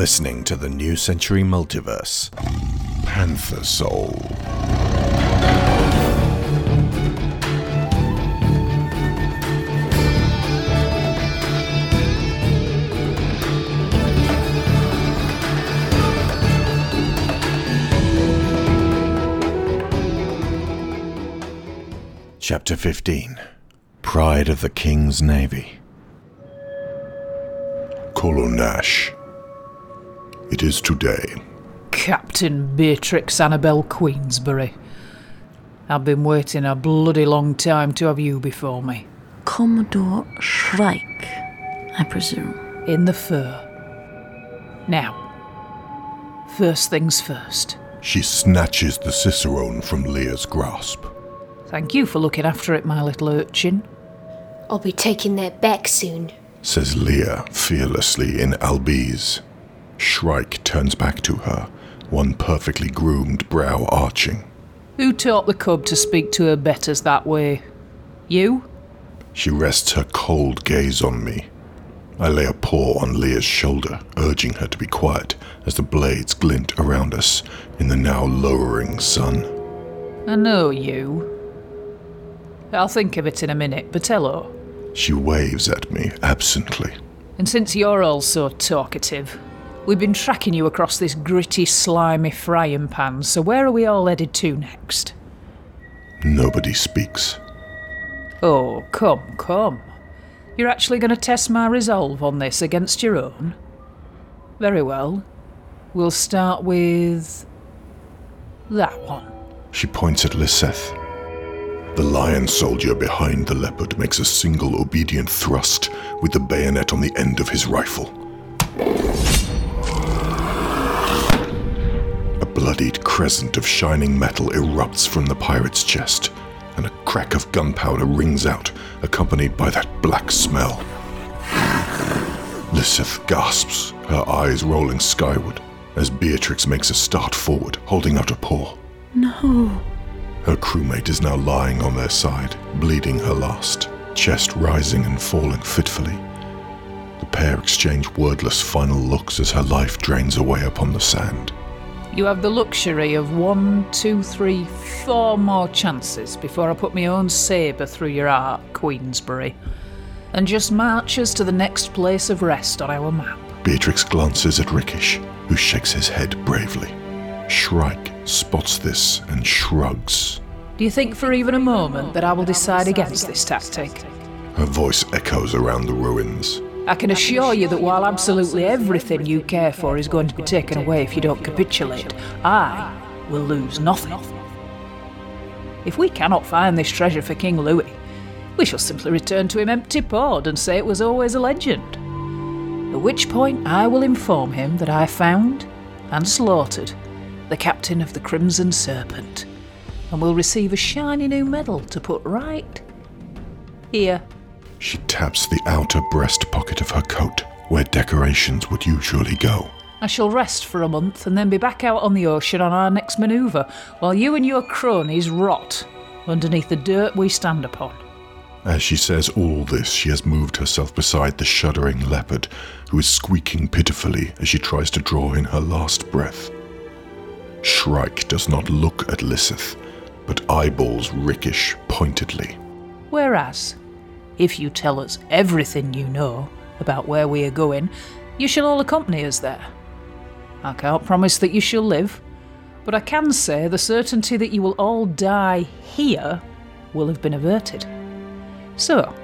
listening to the New Century Multiverse. Panther Soul. Chapter 15 Pride of the King's Navy. Kolo Nash. It is today. Captain Beatrix Annabel Queensbury. I've been waiting a bloody long time to have you before me. Commodore Shrike, I presume. In the fur. Now, first things first. She snatches the Cicerone from Lia's grasp. Thank you for looking after it, my little urchin. I'll be taking that back soon. Says Lia fearlessly in Albese. Shrike turns back to her, one perfectly groomed brow arching. Who taught the cub to speak to her betters that way? You? She rests her cold gaze on me. I lay a paw on Lia's shoulder, urging her to be quiet as the blades glint around us in the now lowering sun. I know you. I'll think of it in a minute, but hello. She waves at me absently. And since you're all so talkative, we've been tracking you across this gritty, slimy frying pan, so where are we all headed to next? Nobody speaks. Oh, come, come. You're actually going to test my resolve on this against your own? Very well. We'll start with. that one. She points at Lyseth. The lion soldier behind the leopard makes a single obedient thrust with the bayonet on the end of his rifle. Bloodied crescent of shining metal erupts from the pirate's chest, and a crack of gunpowder rings out, accompanied by that black smell. Lyseth gasps, her eyes rolling skyward, as Beatrix makes a start forward, holding out a paw. No. Her crewmate is now lying on their side, bleeding her last, chest rising and falling fitfully. The pair exchange wordless final looks as her life drains away upon the sand. You have the luxury of one, two, three, four more chances before I put my own sabre through your heart, Queensbury, and just march us to the next place of rest on our map. Beatrix glances at Rickish, who shakes his head bravely. Shrike spots this and shrugs. Do you think for even a moment that I will decide against this tactic? Her voice echoes around the ruins. I can assure you that while absolutely everything you care for is going to be taken away if you don't capitulate, I will lose nothing. If we cannot find this treasure for King Louis, we shall simply return to him empty pawed and say it was always a legend. At which point I will inform him that I found and slaughtered the captain of the Crimson Serpent, and will receive a shiny new medal to put right here. She taps the outer breast pocket of her coat, where decorations would usually go. I shall rest for a month and then be back out on the ocean on our next manoeuvre, while you and your cronies rot underneath the dirt we stand upon. As she says all this, she has moved herself beside the shuddering leopard, who is squeaking pitifully as she tries to draw in her last breath. Shrike does not look at Lysith, but eyeballs Rickish pointedly. Whereas, if you tell us everything you know about where we are going, you shall all accompany us there. I can't promise that you shall live, but I can say the certainty that you will all die here will have been averted. So,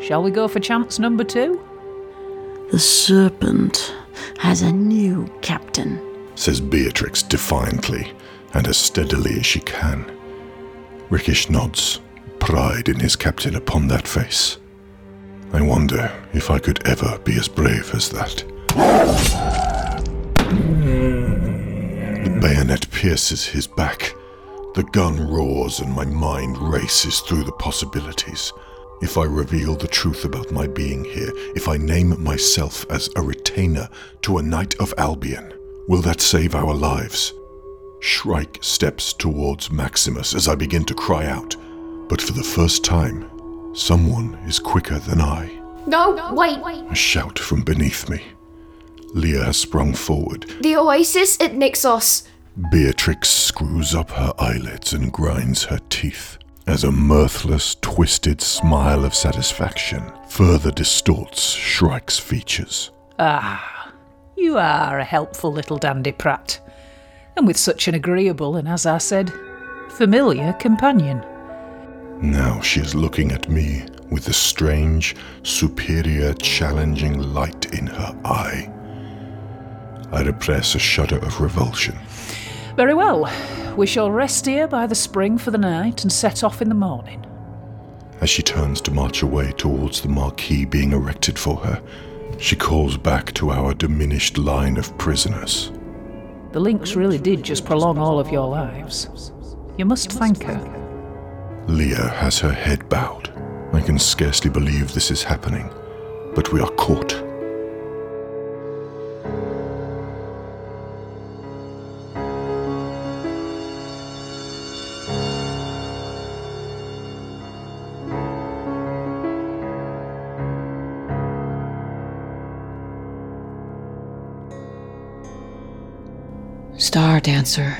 shall we go for chance number two? The serpent has a new captain, says Beatrix defiantly and as steadily as she can. Rickish nods, pride in his captain upon that face. I wonder if I could ever be as brave as that. The bayonet pierces his back. The gun roars and my mind races through the possibilities. If I reveal the truth about my being here, if I name myself as a retainer to a knight of Albion, will that save our lives? Shrike steps towards Maximus as I begin to cry out, but for the first time, someone is quicker than I. No, wait. A shout from beneath me. Lia has sprung forward. The oasis at Nixos. Beatrix screws up her eyelids and grinds her teeth as a mirthless, twisted smile of satisfaction further distorts Shrike's features. Ah, you are a helpful little dandiprat. And with such an agreeable and, as I said, familiar companion. Now she is looking at me with a strange, superior, challenging light in her eye. I repress a shudder of revulsion. Very well. We shall rest here by the spring for the night and set off in the morning. As she turns to march away towards the marquee being erected for her, she calls back to our diminished line of prisoners. The lynx really did just prolong all of your lives. You must thank her. Lia has her head bowed. I can scarcely believe this is happening, but we are caught. Stardancer.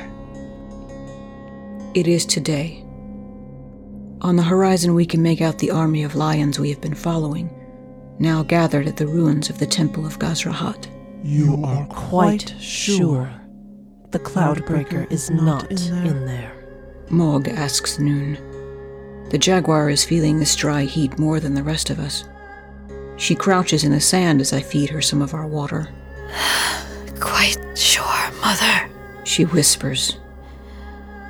It is today. On the horizon, we can make out the army of lions we have been following, now gathered at the ruins of the Temple of Gazrahat. You are quite sure the Cloudbreaker is not in there. Maugg asks Noon. The jaguar is feeling this dry heat more than the rest of us. She crouches in the sand as I feed her some of our water. Quite sure, Mother. She whispers.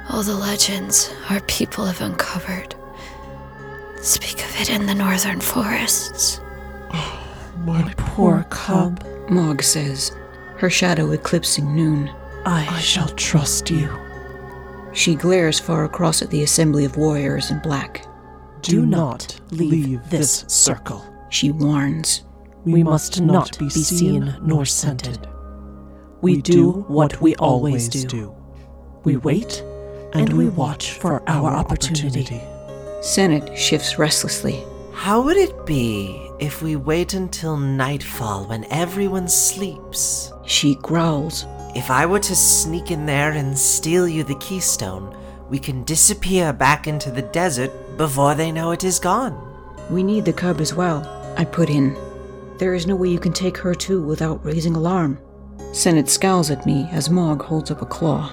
All the legends our people have uncovered speak of it in the northern forests. My poor cub. Maugg says, her shadow eclipsing Noon. I shall trust you. She glares far across at the assembly of warriors in black. Do not leave this circle. She warns. We must not be seen nor scented. We do what we always do. We wait and we watch for our opportunity. Senet shifts restlessly. How would it be if we wait until nightfall when everyone sleeps? She growls. If I were to sneak in there and steal you the keystone, we can disappear back into the desert before they know it is gone. We need the cub as well, I put in. There is no way you can take her too without raising alarm. Senet scowls at me as Maugg holds up a claw.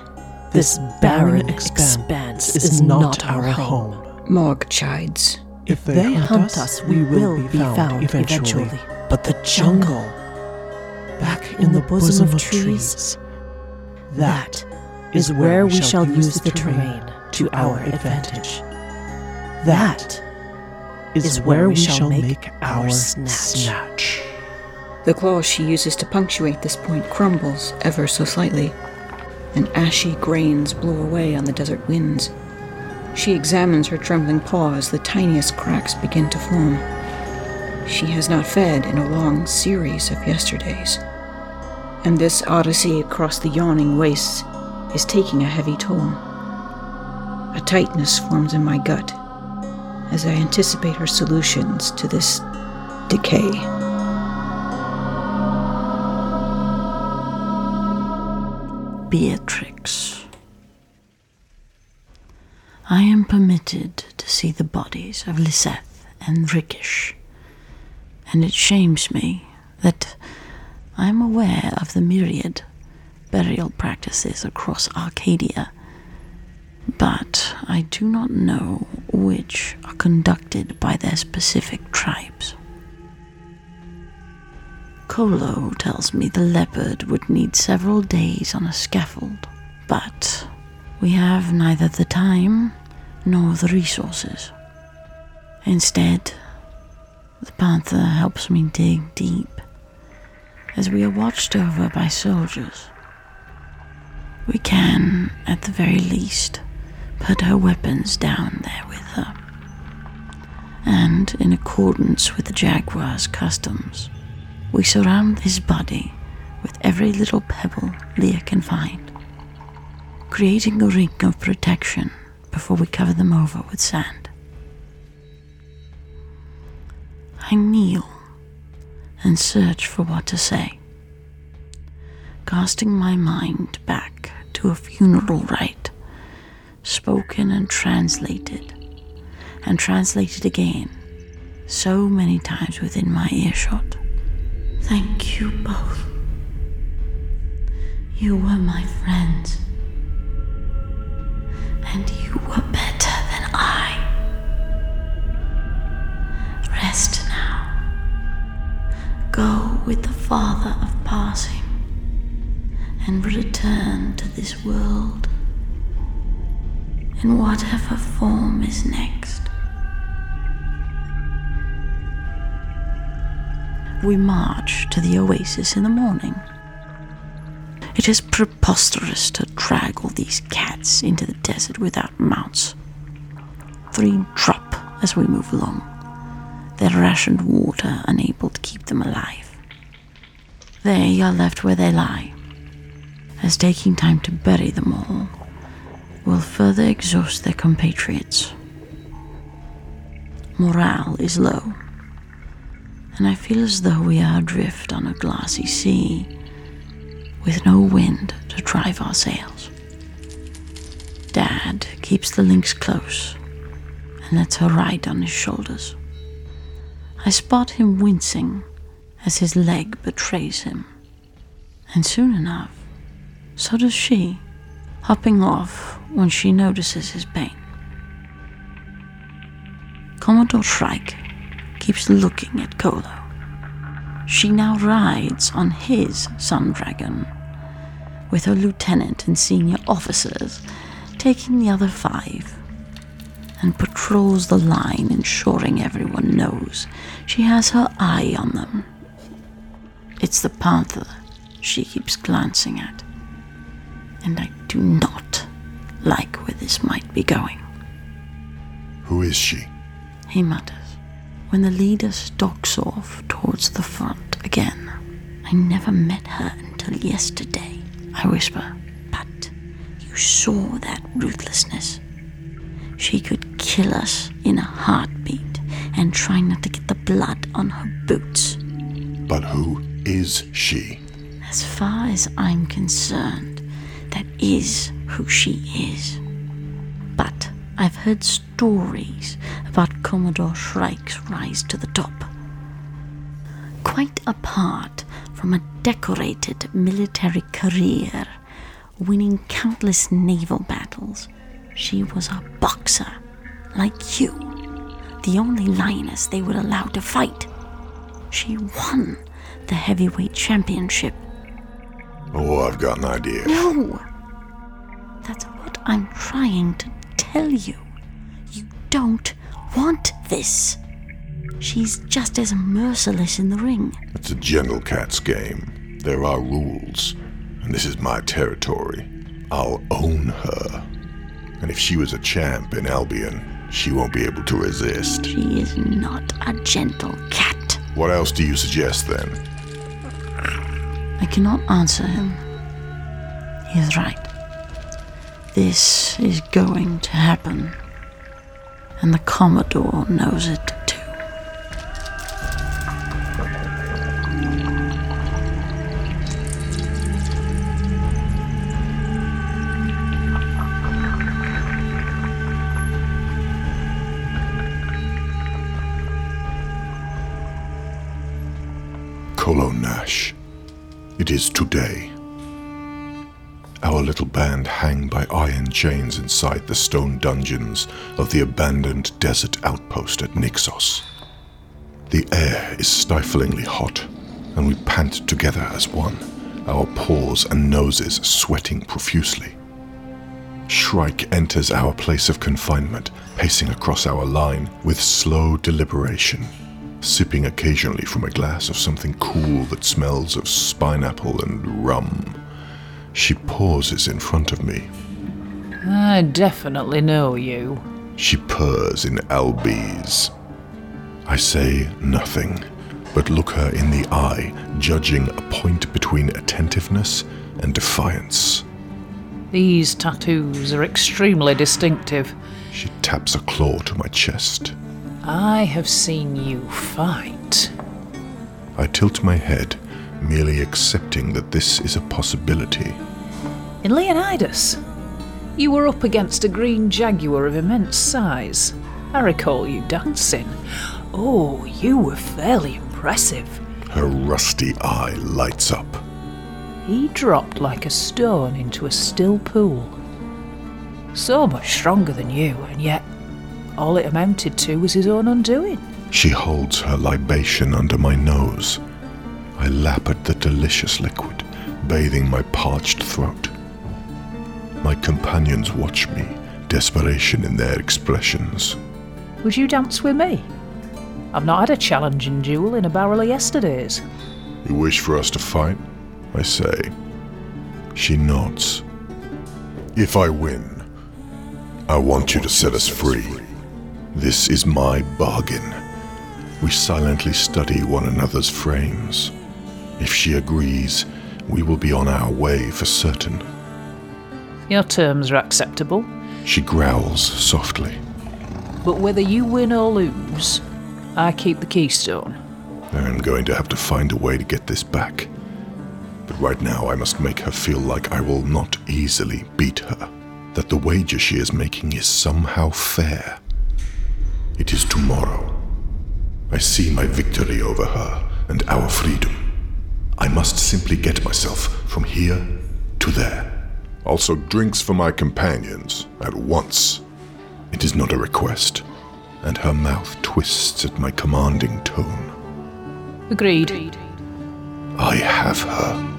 This barren expanse is not our home. Maugg chides. If they hunt us, we will be found eventually. But the jungle, back in the bosom of trees, that is where we shall use the terrain to our advantage. That is where we shall make our snatch. The claw she uses to punctuate this point crumbles ever so slightly, and ashy grains blow away on the desert winds. She examines her trembling paw as the tiniest cracks begin to form. She has not fed in a long series of yesterdays, and this odyssey across the yawning wastes is taking a heavy toll. A tightness forms in my gut as I anticipate her solutions to this decay. Beatrix. I am permitted to see the bodies of Liseth and Rikish, and it shames me that I am aware of the myriad burial practices across Arcadia, but I do not know which are conducted by their specific tribes. Kolo tells me the leopard would need several days on a scaffold, but we have neither the time nor the resources. Instead, the panther helps me dig deep as we are watched over by soldiers. We can, at the very least, put her weapons down there with her. And in accordance with the jaguar's customs, we surround his body with every little pebble Lia can find, creating a ring of protection before we cover them over with sand. I kneel and search for what to say. casting my mind back to a funeral rite, spoken and translated, and translated again, so many times within my earshot. Thank you both. You were my friends, and you were better than I. Rest now. Go with the Father of Passing and return to this world in whatever form is next. We march to the oasis in the morning. It is preposterous to drag all these cats into the desert without mounts. Three drop as we move along, their rationed water unable to keep them alive. They are left where they lie, as taking time to bury them all will further exhaust their compatriots. Morale is low, and I feel as though we are adrift on a glassy sea with no wind to drive our sails. Dad keeps the lynx close and lets her ride on his shoulders. I spot him wincing as his leg betrays him, and soon enough, so does she, hopping off when she notices his pain. Commodore Shrike keeps looking at Kolo. She now rides on his Sun Dragon, with her lieutenant and senior officers taking the other five, and patrols the line, ensuring everyone knows she has her eye on them. It's the panther she keeps glancing at and I do not like where this might be going. Who is she? He mutters when the leader stalks off towards the front again. I never met her until yesterday, I whisper. But you saw that ruthlessness. She could kill us in a heartbeat and try not to get the blood on her boots. But who is she? As far as I'm concerned, that is who she is. But I've heard stories about Commodore Shrike's rise to the top. Quite apart from a decorated military career, winning countless naval battles, she was a boxer, like you, the only lioness they would allow to fight. She won the heavyweight championship Oh, I've got an idea. No! That's what I'm trying to tell you. You don't want this. She's just as merciless in the ring. It's a gentle cat's game. There are rules, and this is my territory. I'll own her. And if she was a champ in Albion, she won't be able to resist. She is not a gentle cat. What else do you suggest then? I cannot answer him. He is right. This is going to happen. And the Commodore knows it is today. Our little band hang by iron chains inside the stone dungeons of the abandoned desert outpost at Nixos. The air is stiflingly hot, and we pant together as one, our paws and noses sweating profusely. Shrike enters our place of confinement, pacing across our line with slow deliberation sipping occasionally from a glass of something cool that smells of spineapple and rum. She pauses in front of me. I definitely know you. She purrs in Albese. I say nothing, but look her in the eye, judging a point between attentiveness and defiance. These tattoos are extremely distinctive. She taps a claw to my chest. I have seen you fight. I tilt my head, merely accepting that this is a possibility. In Leonidas, you were up against a green jaguar of immense size. I recall you dancing. Oh, you were fairly impressive. Her rusty eye lights up. He dropped like a stone into a still pool. So much stronger than you, and yet all it amounted to was his own undoing. She holds her libation under my nose. I lap at the delicious liquid, bathing my parched throat. My companions watch me, desperation in their expressions. Would you dance with me? I've not had a challenging duel in a barrel of yesterdays. You wish for us to fight? I say. She nods. If I win, I want you to set us free. This is my bargain. We silently study one another's frames. If she agrees, we will be on our way for certain. Your terms are acceptable. She growls softly. But whether you win or lose, I keep the keystone. I'm going to have to find a way to get this back. But right now, I must make her feel like I will not easily beat her. That the wager she is making is somehow fair. It is tomorrow. I see my victory over her and our freedom. I must simply get myself from here to there. Also, drinks for my companions at once. It is not a request, and her mouth twists at my commanding tone. Agreed. I have her.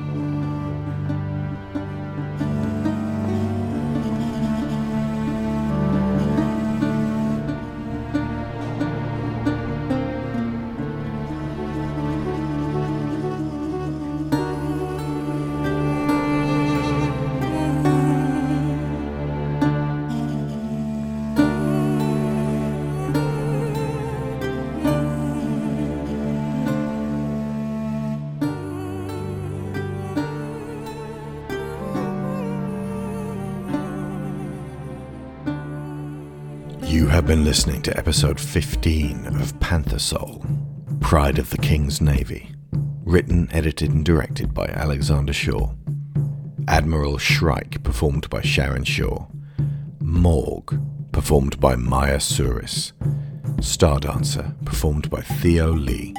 Have been listening to episode 15 of Panther Soul, Pride of the King's Navy. Written, edited, and directed by Alexander Shaw. Admiral Shrike, performed by Sharon Shaw. Maugg, performed by Maya Souris. Stardancer, performed by Theo Leigh.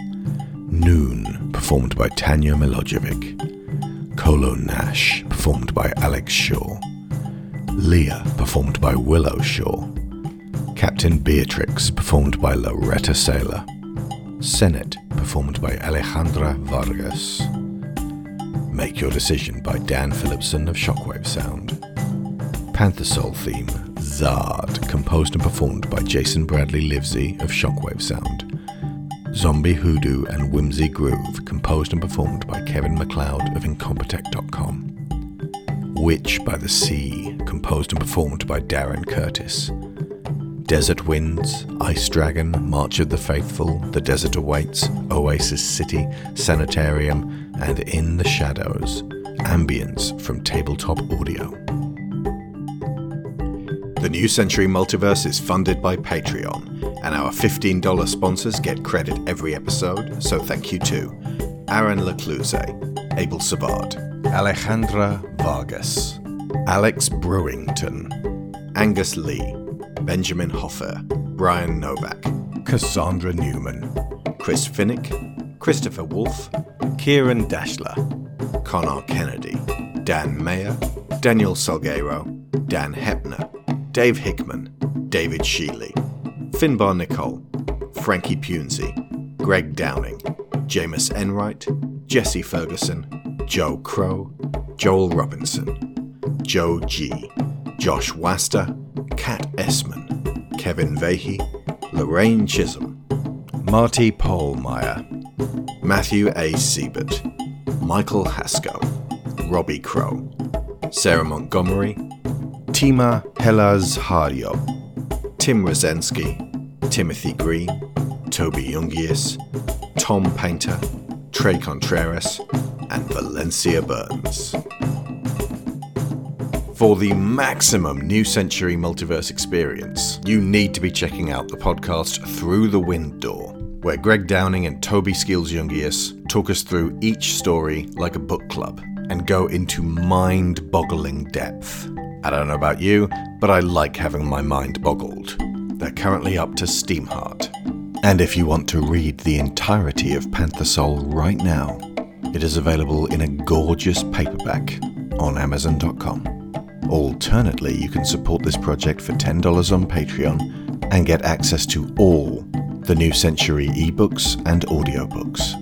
Noon, performed by Tanja Milojevic. Kolo Nash, performed by Alex Shaw. Lia, performed by Willow Shaw. Captain Beatrix, performed by Laureta Sela. Senet, performed by Alejandra Vargas. Make Your Decision by Dan Phillipson of Shockwave Sound. Panther Soul theme, Zaad, composed and performed by Jason Bradley Livesay of Shockwave Sound. Zombie Hoodoo and Whimsy Groove, composed and performed by Kevin MacLeod of Incompetech.com. Witch by the Sea, composed and performed by Darren Curtis. Desert Winds, Ice Dragon, March of the Faithful, The Desert Awaits, Oasis City, Sanatorium, and In the Shadows. Ambience from Tabletop Audio. The New Century Multiverse is funded by Patreon, and our $15 sponsors get credit every episode, so thank you to Aaron Lacluyze, Abel Savard, Alejandra Vargas, Alex Brewington, Angus Lee, Benjamin Hofer, Bryan Novak, Cassandra Newman, Chris Finik, Christopher Wolfe, Ciaran Dachtler, Conar Kennedy, Dan Mayer, Daniel Salgueiro, Dan Hoeppner, Dave Hickman, David Sheely, Finbar Nicole, Frankie Punzi, Greg Downing, Jameis Enright, Jesse Ferguson, Joe Crow, Joel Robinson, Joe G, Josh Waster, Kat Essman, Kevin Vahey, Lorraine Chisholm, Marty Polmeyer, Matthew A. Siebert, Michael Haskell, Robbie Crow, Sarah Montgomery, Tima Helaz Hario, Tim Rosensky, Timothy Green, Toby Jungius, Tom Painter, Trey Contreras, and Valencia Burns. For the maximum New Century multiverse experience, you need to be checking out the podcast Through the Wind Door, where Greg Downing and Toby Skills Jungius talk us through each story like a book club and go into mind boggling depth. I don't know about you, but I like having my mind boggled. They're currently up to Steamheart. And if you want to read the entirety of Panther Soul right now, it is available in a gorgeous paperback on Amazon.com. Alternately, you can support this project for $10 on Patreon and get access to all the New Century ebooks and audiobooks.